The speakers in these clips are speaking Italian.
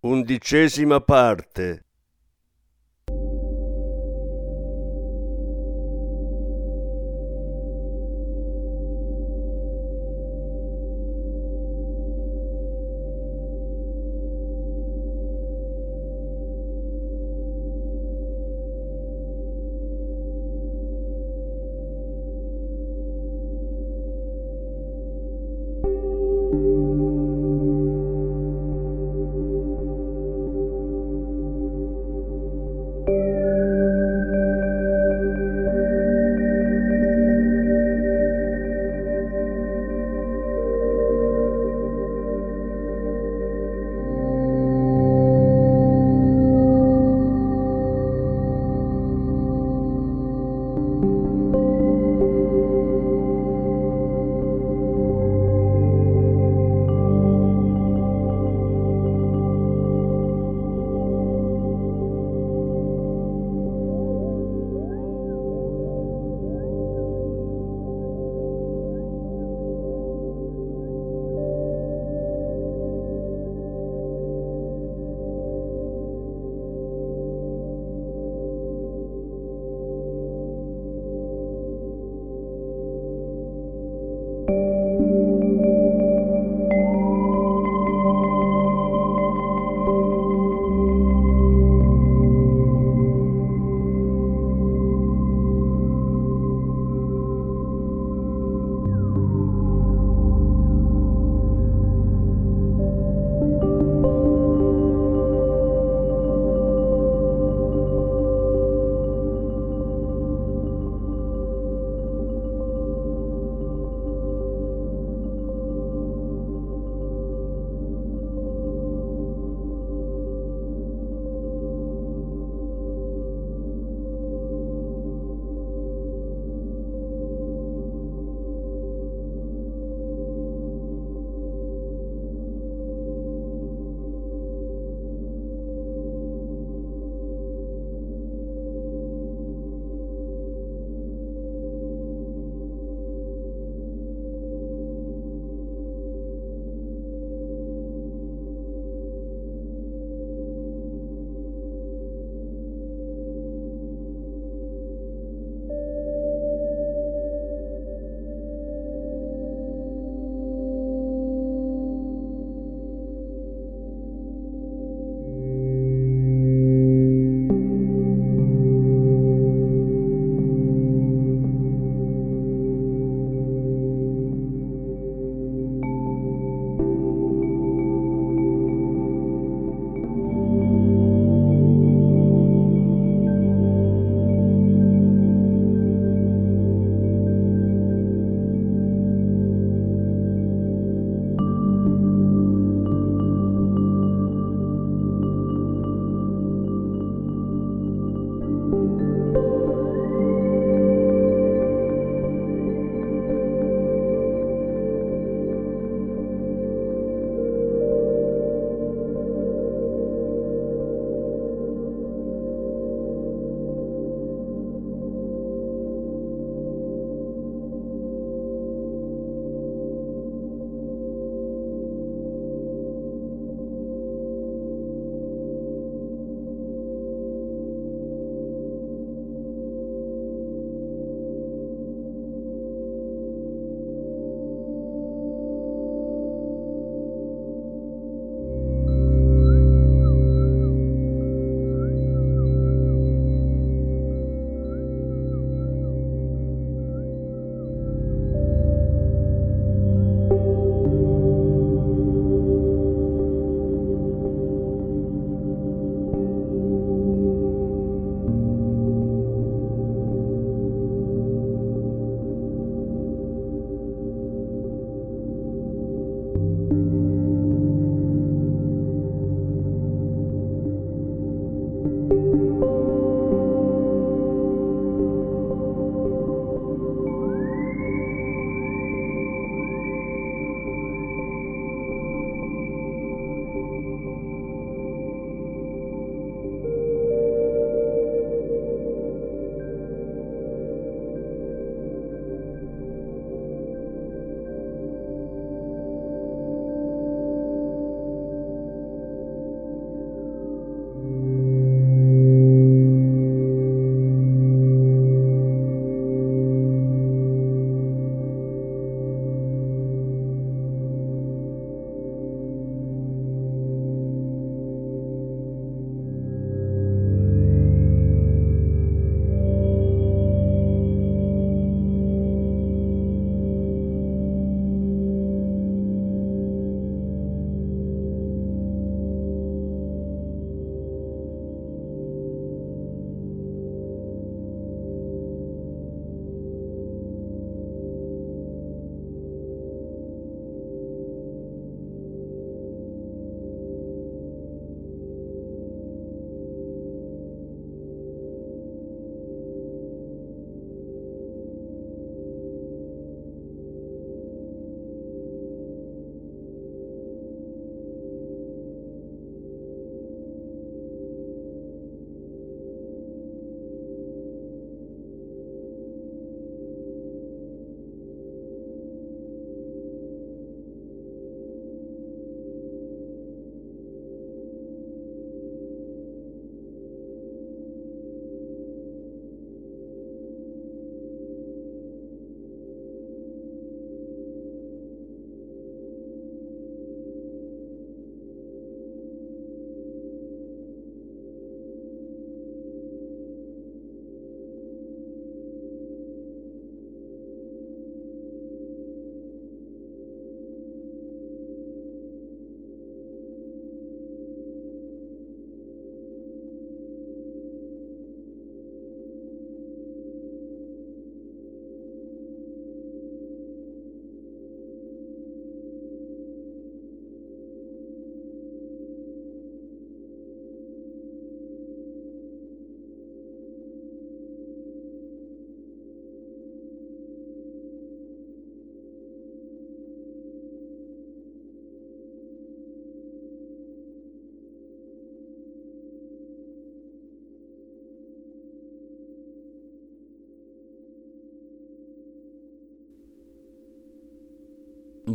Undicesima parte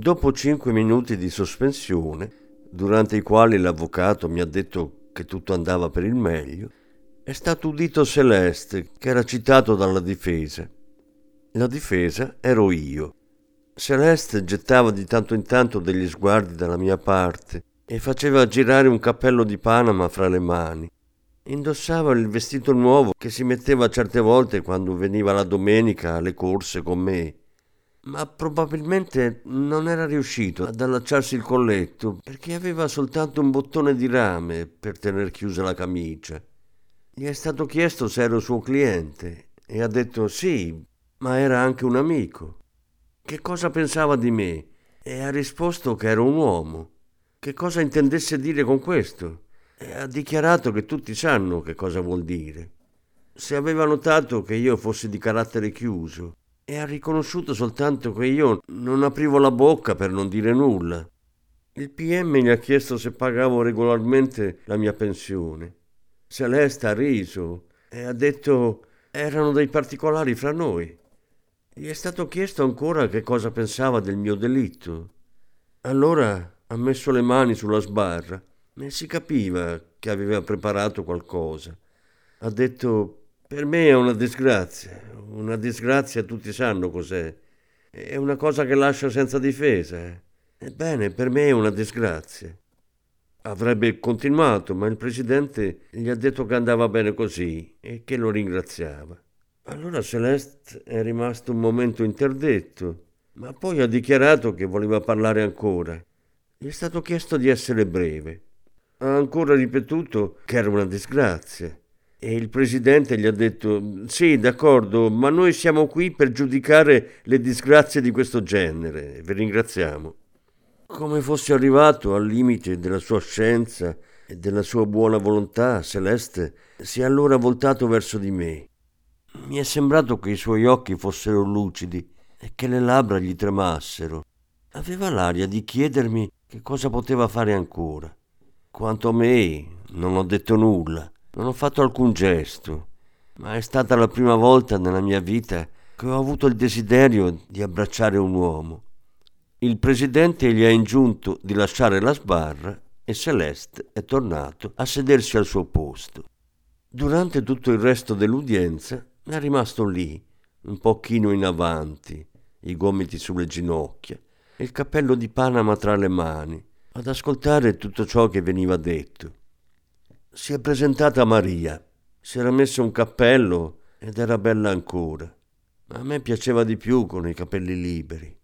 Dopo cinque minuti di sospensione, durante i quali l'avvocato mi ha detto che tutto andava per il meglio, è stato udito Celeste, che era citato dalla difesa. La difesa ero io. Celeste gettava di tanto in tanto degli sguardi dalla mia parte e faceva girare un cappello di Panama fra le mani. Indossava il vestito nuovo che si metteva certe volte quando veniva la domenica alle corse con me. Ma probabilmente non era riuscito ad allacciarsi il colletto perché aveva soltanto un bottone di rame per tener chiusa la camicia. Gli è stato chiesto se ero suo cliente e ha detto sì, ma era anche un amico. Che cosa pensava di me? E ha risposto che ero un uomo. Che cosa intendesse dire con questo? e ha dichiarato che tutti sanno che cosa vuol dire. Se aveva notato che io fossi di carattere chiuso e ha riconosciuto soltanto che io non aprivo la bocca per non dire nulla. Il PM gli ha chiesto se pagavo regolarmente la mia pensione. Celeste ha riso e ha detto erano dei particolari fra noi. Gli è stato chiesto ancora che cosa pensava del mio delitto. Allora ha messo le mani sulla sbarra e si capiva che aveva preparato qualcosa. Ha detto, per me è una disgrazia, una disgrazia tutti sanno cos'è. È una cosa che lascia senza difesa. Ebbene, per me è una disgrazia. Avrebbe continuato, ma il presidente gli ha detto che andava bene così e che lo ringraziava. Allora Celeste è rimasto un momento interdetto, ma poi ha dichiarato che voleva parlare ancora. Gli è stato chiesto di essere breve ha ancora ripetuto che era una disgrazia. E il presidente gli ha detto: Sì, d'accordo, ma noi siamo qui per giudicare le disgrazie di questo genere. Vi ringraziamo. Come fosse arrivato al limite della sua scienza e della sua buona volontà, Celeste si è allora voltato verso di me. Mi è sembrato che i suoi occhi fossero lucidi e che le labbra gli tremassero. Aveva l'aria di chiedermi che cosa poteva fare ancora. Quanto a me, non ho detto nulla, non ho fatto alcun gesto, ma è stata la prima volta nella mia vita che ho avuto il desiderio di abbracciare un uomo. Il presidente gli ha ingiunto di lasciare la sbarra e Celeste è tornato a sedersi al suo posto. Durante tutto il resto dell'udienza è rimasto lì, un pochino in avanti, i gomiti sulle ginocchia, il cappello di Panama tra le mani, ad ascoltare tutto ciò che veniva detto. Si è presentata Maria, si era messo un cappello ed era bella ancora, ma a me piaceva di più con i capelli liberi.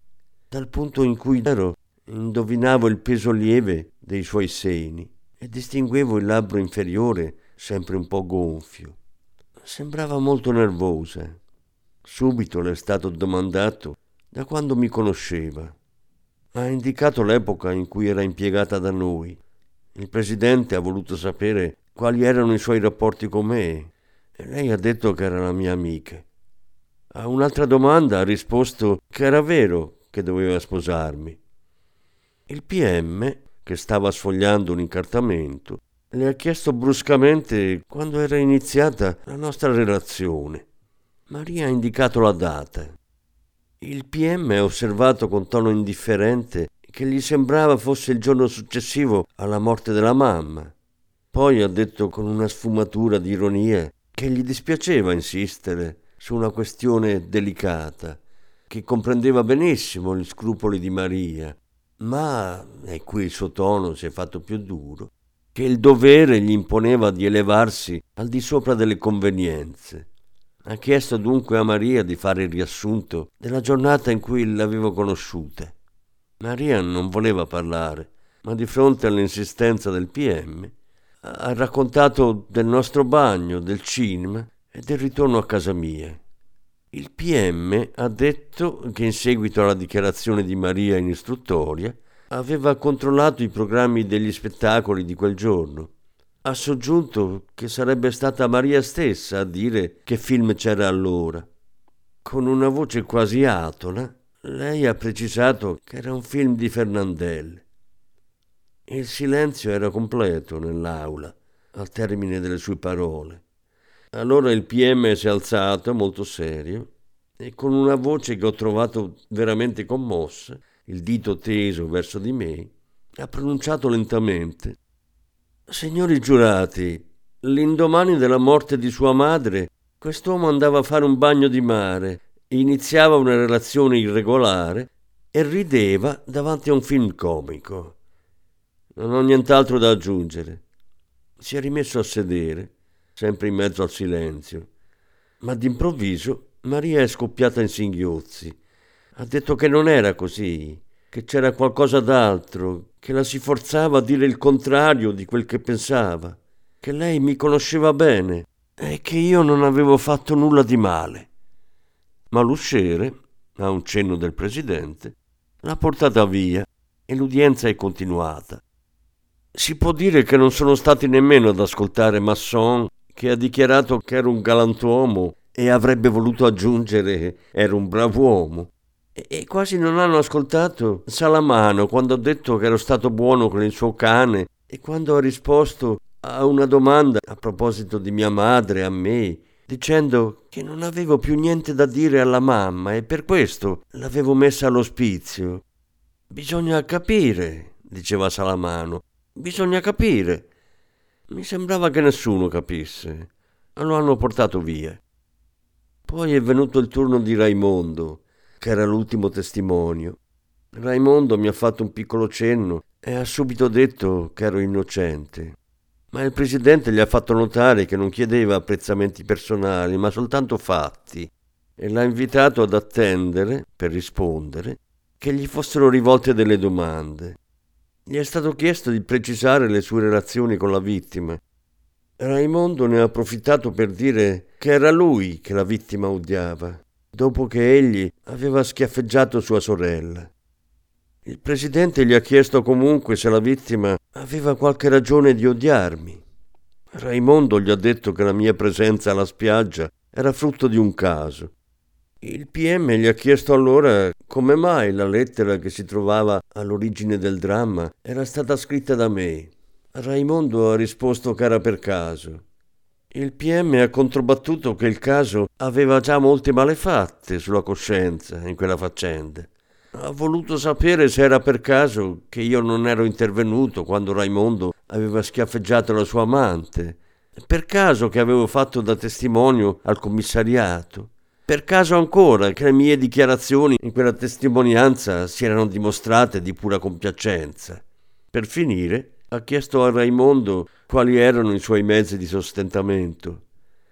Dal punto in cui ero, indovinavo il peso lieve dei suoi seni e distinguevo il labbro inferiore sempre un po' gonfio. Sembrava molto nervosa. Subito le è stato domandato da quando mi conosceva ha indicato l'epoca in cui era impiegata da noi. Il presidente ha voluto sapere quali erano i suoi rapporti con me e lei ha detto che era la mia amica. A un'altra domanda ha risposto che era vero che doveva sposarmi. Il PM, che stava sfogliando un incartamento, le ha chiesto bruscamente quando era iniziata la nostra relazione. Maria ha indicato la data il PM ha osservato con tono indifferente che gli sembrava fosse il giorno successivo alla morte della mamma. Poi ha detto con una sfumatura di ironia che gli dispiaceva insistere su una questione delicata, che comprendeva benissimo gli scrupoli di Maria, ma, e qui il suo tono si è fatto più duro, che il dovere gli imponeva di elevarsi al di sopra delle convenienze. Ha chiesto dunque a Maria di fare il riassunto della giornata in cui l'avevo conosciuta. Maria non voleva parlare, ma di fronte all'insistenza del PM ha raccontato del nostro bagno, del cinema e del ritorno a casa mia. Il PM ha detto che in seguito alla dichiarazione di Maria in istruttoria aveva controllato i programmi degli spettacoli di quel giorno ha soggiunto che sarebbe stata Maria stessa a dire che film c'era allora. Con una voce quasi atona, lei ha precisato che era un film di Fernandel. Il silenzio era completo nell'aula al termine delle sue parole. Allora il PM si è alzato molto serio e con una voce che ho trovato veramente commossa il dito teso verso di me, ha pronunciato lentamente Signori giurati, l'indomani della morte di sua madre, quest'uomo andava a fare un bagno di mare, iniziava una relazione irregolare e rideva davanti a un film comico. Non ho nient'altro da aggiungere. Si è rimesso a sedere, sempre in mezzo al silenzio, ma d'improvviso Maria è scoppiata in singhiozzi. Ha detto che non era così, che c'era qualcosa d'altro, che la si forzava a dire il contrario di quel che pensava, che lei mi conosceva bene e che io non avevo fatto nulla di male. Ma l'usciere, a un cenno del presidente, l'ha portata via e l'udienza è continuata. Si può dire che non sono stati nemmeno ad ascoltare Masson, che ha dichiarato che era un galantuomo e avrebbe voluto aggiungere era un bravo uomo e quasi non hanno ascoltato Salamano quando ho detto che ero stato buono con il suo cane e quando ha risposto a una domanda a proposito di mia madre, a me, dicendo che non avevo più niente da dire alla mamma e per questo l'avevo messa all'ospizio. Bisogna capire, diceva Salamano, bisogna capire. Mi sembrava che nessuno capisse. Lo hanno portato via. Poi è venuto il turno di Raimondo che era l'ultimo testimonio. Raimondo mi ha fatto un piccolo cenno e ha subito detto che ero innocente. Ma il presidente gli ha fatto notare che non chiedeva apprezzamenti personali, ma soltanto fatti, e l'ha invitato ad attendere, per rispondere, che gli fossero rivolte delle domande. Gli è stato chiesto di precisare le sue relazioni con la vittima. Raimondo ne ha approfittato per dire che era lui che la vittima odiava dopo che egli aveva schiaffeggiato sua sorella. Il presidente gli ha chiesto comunque se la vittima aveva qualche ragione di odiarmi. Raimondo gli ha detto che la mia presenza alla spiaggia era frutto di un caso. Il PM gli ha chiesto allora come mai la lettera che si trovava all'origine del dramma era stata scritta da me. Raimondo ha risposto che era per caso. Il PM ha controbattuto che il caso aveva già molte malefatte sulla coscienza in quella faccenda. Ha voluto sapere se era per caso che io non ero intervenuto quando Raimondo aveva schiaffeggiato la sua amante. Per caso che avevo fatto da testimonio al commissariato. Per caso ancora che le mie dichiarazioni in quella testimonianza si erano dimostrate di pura compiacenza. Per finire, ha chiesto a Raimondo quali erano i suoi mezzi di sostentamento.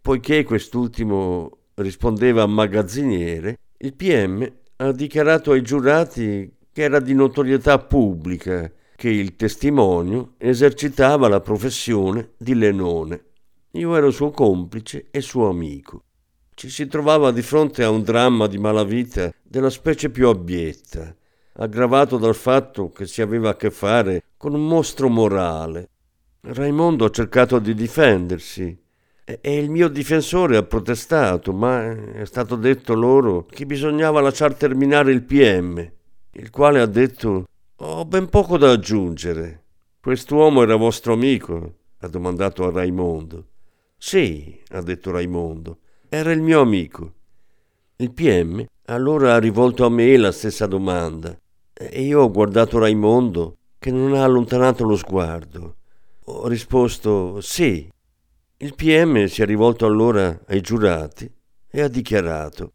Poiché quest'ultimo rispondeva a magazziniere, il PM ha dichiarato ai giurati che era di notorietà pubblica che il testimonio esercitava la professione di lenone. Io ero suo complice e suo amico. Ci si trovava di fronte a un dramma di malavita della specie più abietta, aggravato dal fatto che si aveva a che fare con un mostro morale. Raimondo ha cercato di difendersi e il mio difensore ha protestato, ma è stato detto loro che bisognava lasciar terminare il PM, il quale ha detto ho ben poco da aggiungere. Quest'uomo era vostro amico? ha domandato a Raimondo. Sì, ha detto Raimondo, era il mio amico. Il PM allora ha rivolto a me la stessa domanda e io ho guardato Raimondo che non ha allontanato lo sguardo. Ho risposto sì. Il PM si è rivolto allora ai giurati e ha dichiarato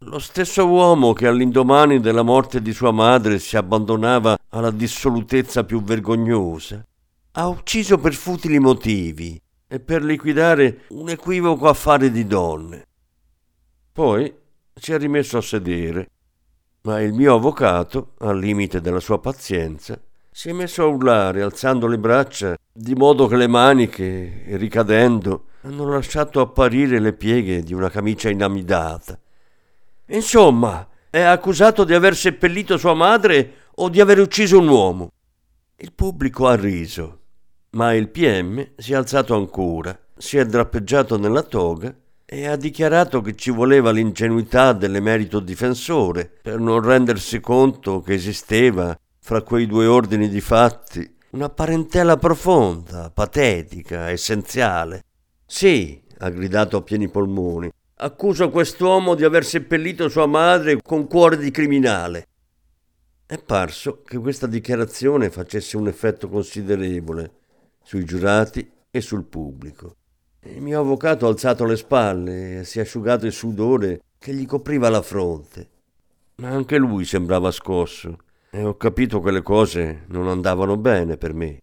lo stesso uomo che all'indomani della morte di sua madre si abbandonava alla dissolutezza più vergognosa, ha ucciso per futili motivi e per liquidare un equivoco affare di donne. Poi si è rimesso a sedere ma il mio avvocato, al limite della sua pazienza, si è messo a urlare alzando le braccia, di modo che le maniche, ricadendo, hanno lasciato apparire le pieghe di una camicia inamidata. Insomma, è accusato di aver seppellito sua madre o di aver ucciso un uomo. Il pubblico ha riso, ma il PM si è alzato ancora, si è drappeggiato nella toga e ha dichiarato che ci voleva l'ingenuità dell'emerito difensore per non rendersi conto che esisteva fra quei due ordini di fatti una parentela profonda, patetica, essenziale. Sì, ha gridato a pieni polmoni, accuso quest'uomo di aver seppellito sua madre con cuore di criminale. È parso che questa dichiarazione facesse un effetto considerevole sui giurati e sul pubblico. Il mio avvocato ha alzato le spalle e si è asciugato il sudore che gli copriva la fronte. Ma anche lui sembrava scosso e ho capito che le cose non andavano bene per me.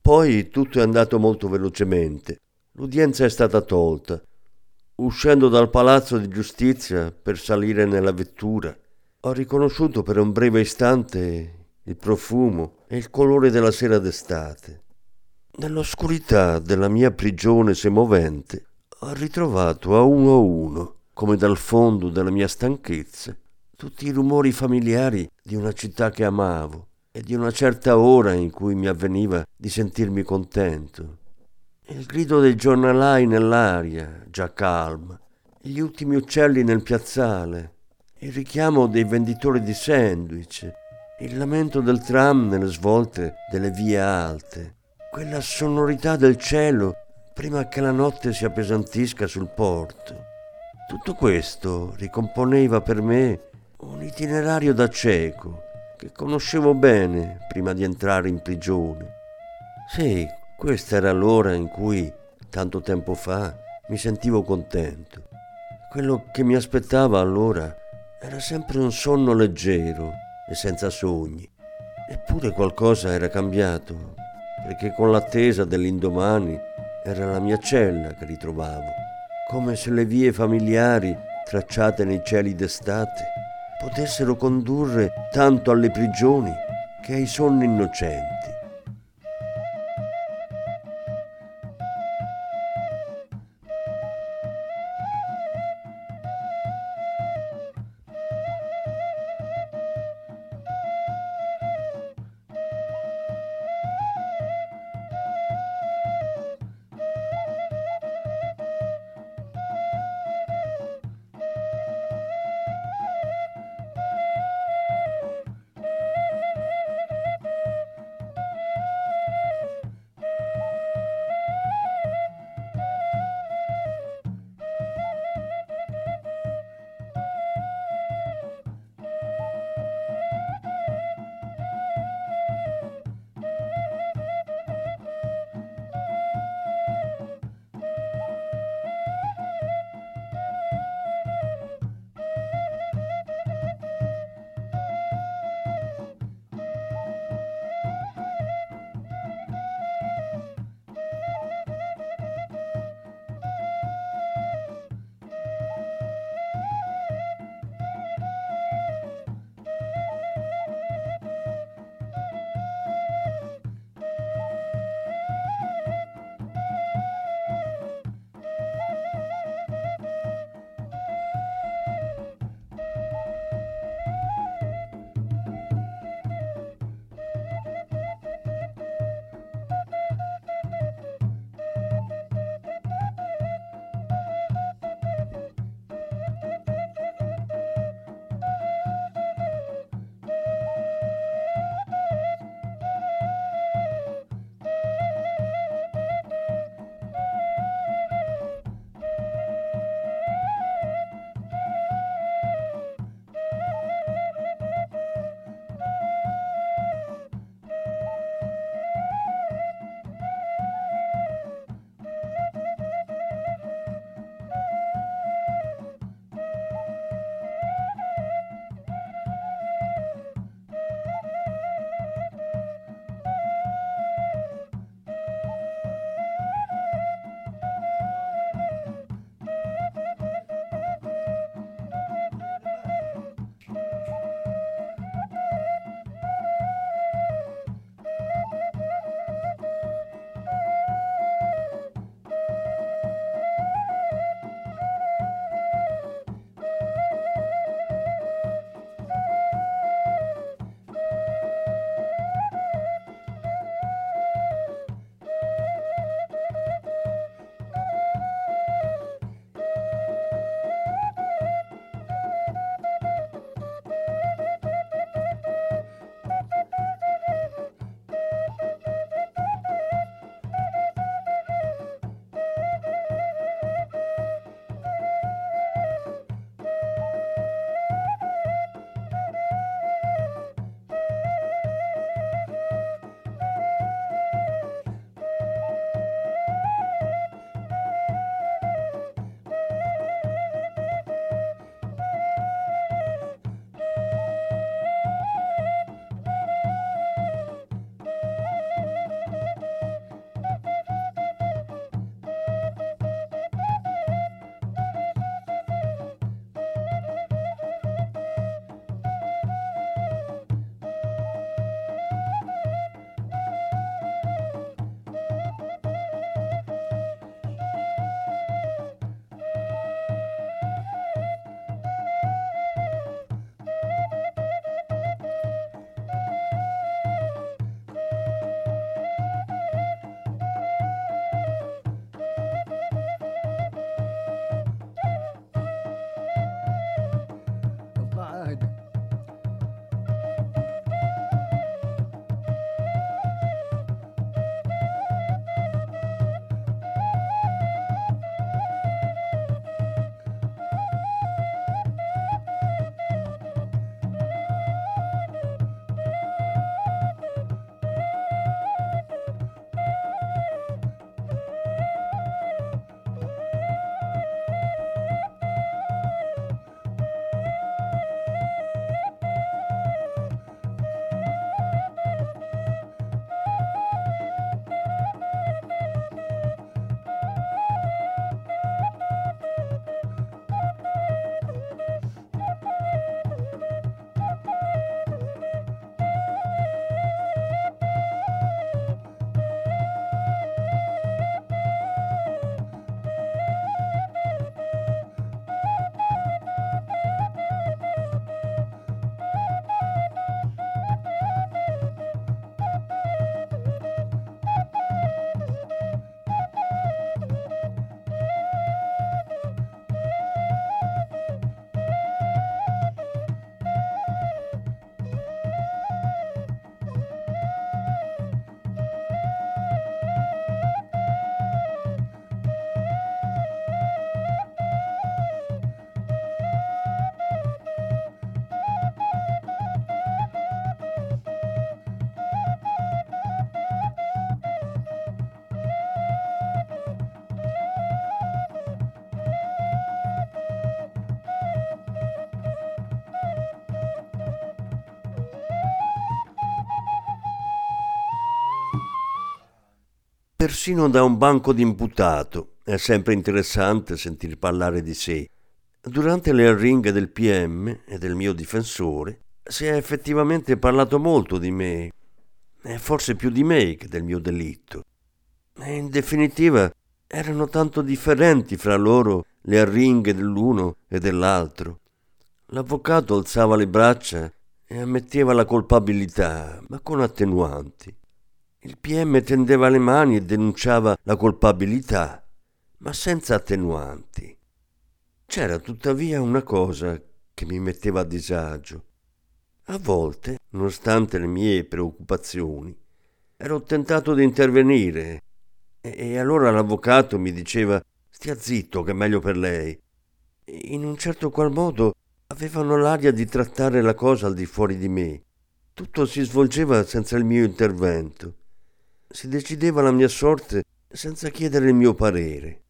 Poi tutto è andato molto velocemente. L'udienza è stata tolta. Uscendo dal palazzo di giustizia per salire nella vettura, ho riconosciuto per un breve istante il profumo e il colore della sera d'estate. Nell'oscurità della mia prigione semovente ho ritrovato a uno a uno, come dal fondo della mia stanchezza, tutti i rumori familiari di una città che amavo e di una certa ora in cui mi avveniva di sentirmi contento. Il grido dei giornalai nell'aria, già calma, gli ultimi uccelli nel piazzale, il richiamo dei venditori di sandwich, il lamento del tram nelle svolte delle vie alte, quella sonorità del cielo prima che la notte si appesantisca sul porto. Tutto questo ricomponeva per me un itinerario da cieco che conoscevo bene prima di entrare in prigione. Sì, questa era l'ora in cui, tanto tempo fa, mi sentivo contento. Quello che mi aspettava allora era sempre un sonno leggero e senza sogni. Eppure qualcosa era cambiato perché con l'attesa dell'indomani era la mia cella che ritrovavo, come se le vie familiari tracciate nei cieli d'estate potessero condurre tanto alle prigioni che ai sonni innocenti. Persino da un banco d'imputato è sempre interessante sentir parlare di sé. Durante le arringhe del PM e del mio difensore si è effettivamente parlato molto di me, e forse più di me che del mio delitto. E in definitiva erano tanto differenti fra loro le arringhe dell'uno e dell'altro. L'avvocato alzava le braccia e ammetteva la colpabilità, ma con attenuanti. Il PM tendeva le mani e denunciava la colpabilità, ma senza attenuanti. C'era tuttavia una cosa che mi metteva a disagio. A volte, nonostante le mie preoccupazioni, ero tentato di intervenire e, allora l'avvocato mi diceva stia zitto che è meglio per lei. In un certo qual modo avevano l'aria di trattare la cosa al di fuori di me. Tutto si svolgeva senza il mio intervento. Si decideva la mia sorte senza chiedere il mio parere.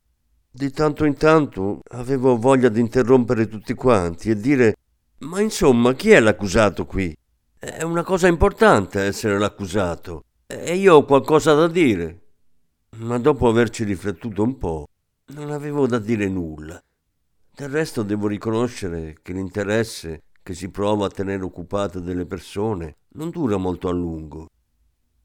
Di tanto in tanto avevo voglia di interrompere tutti quanti e dire ma insomma chi è l'accusato qui? È una cosa importante essere l'accusato e io ho qualcosa da dire. Ma dopo averci riflettuto un po', non avevo da dire nulla. Del resto devo riconoscere che l'interesse che si prova a tenere occupate delle persone non dura molto a lungo.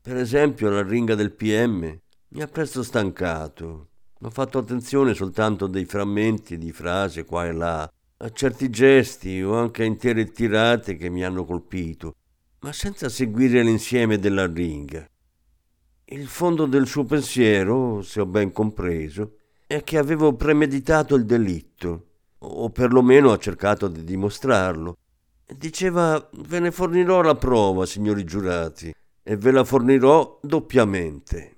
Per esempio la ringa del PM mi ha presto stancato. Ho fatto attenzione soltanto a dei frammenti di frase qua e là, a certi gesti o anche a intere tirate che mi hanno colpito, ma senza seguire l'insieme della ringa. Il fondo del suo pensiero, se ho ben compreso, è che avevo premeditato il delitto, o perlomeno ho cercato di dimostrarlo. Diceva ve ne fornirò la prova, signori giurati, e ve la fornirò doppiamente.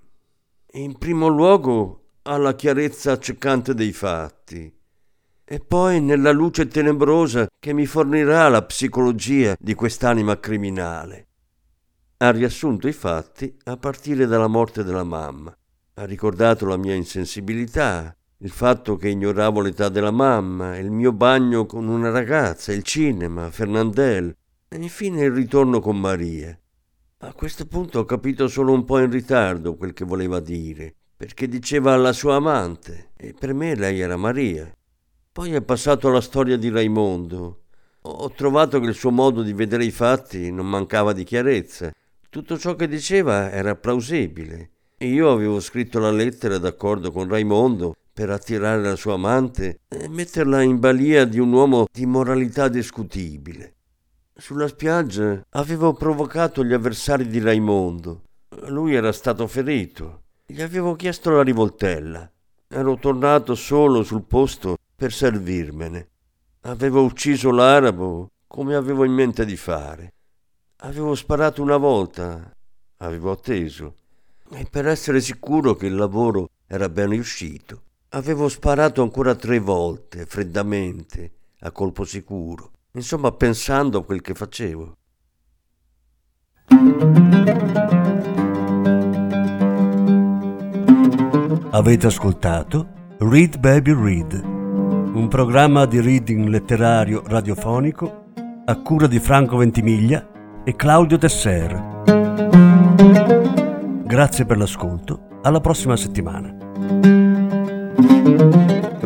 In primo luogo alla chiarezza accecante dei fatti, e poi nella luce tenebrosa che mi fornirà la psicologia di quest'anima criminale. Ha riassunto i fatti a partire dalla morte della mamma. Ha ricordato la mia insensibilità, il fatto che ignoravo l'età della mamma, il mio bagno con una ragazza, il cinema, Fernandel e infine il ritorno con Maria. A questo punto ho capito solo un po' in ritardo quel che voleva dire, perché diceva alla sua amante e per me lei era Maria. Poi è passato alla storia di Raimondo. Ho trovato che il suo modo di vedere i fatti non mancava di chiarezza tutto ciò che diceva era plausibile. Io avevo scritto la lettera d'accordo con Raimondo per attirare la sua amante e metterla in balia di un uomo di moralità discutibile. Sulla spiaggia avevo provocato gli avversari di Raimondo. Lui era stato ferito. Gli avevo chiesto la rivoltella. Ero tornato solo sul posto per servirmene. Avevo ucciso l'arabo come avevo in mente di fare. Avevo sparato una volta, avevo atteso, e per essere sicuro che il lavoro era ben riuscito, avevo sparato ancora tre volte, freddamente, a colpo sicuro, insomma pensando a quel che facevo. Avete ascoltato Read Baby Read, un programma di reading letterario radiofonico a cura di Franco Ventimiglia e Claudio Tesser. Grazie per l'ascolto, alla prossima settimana.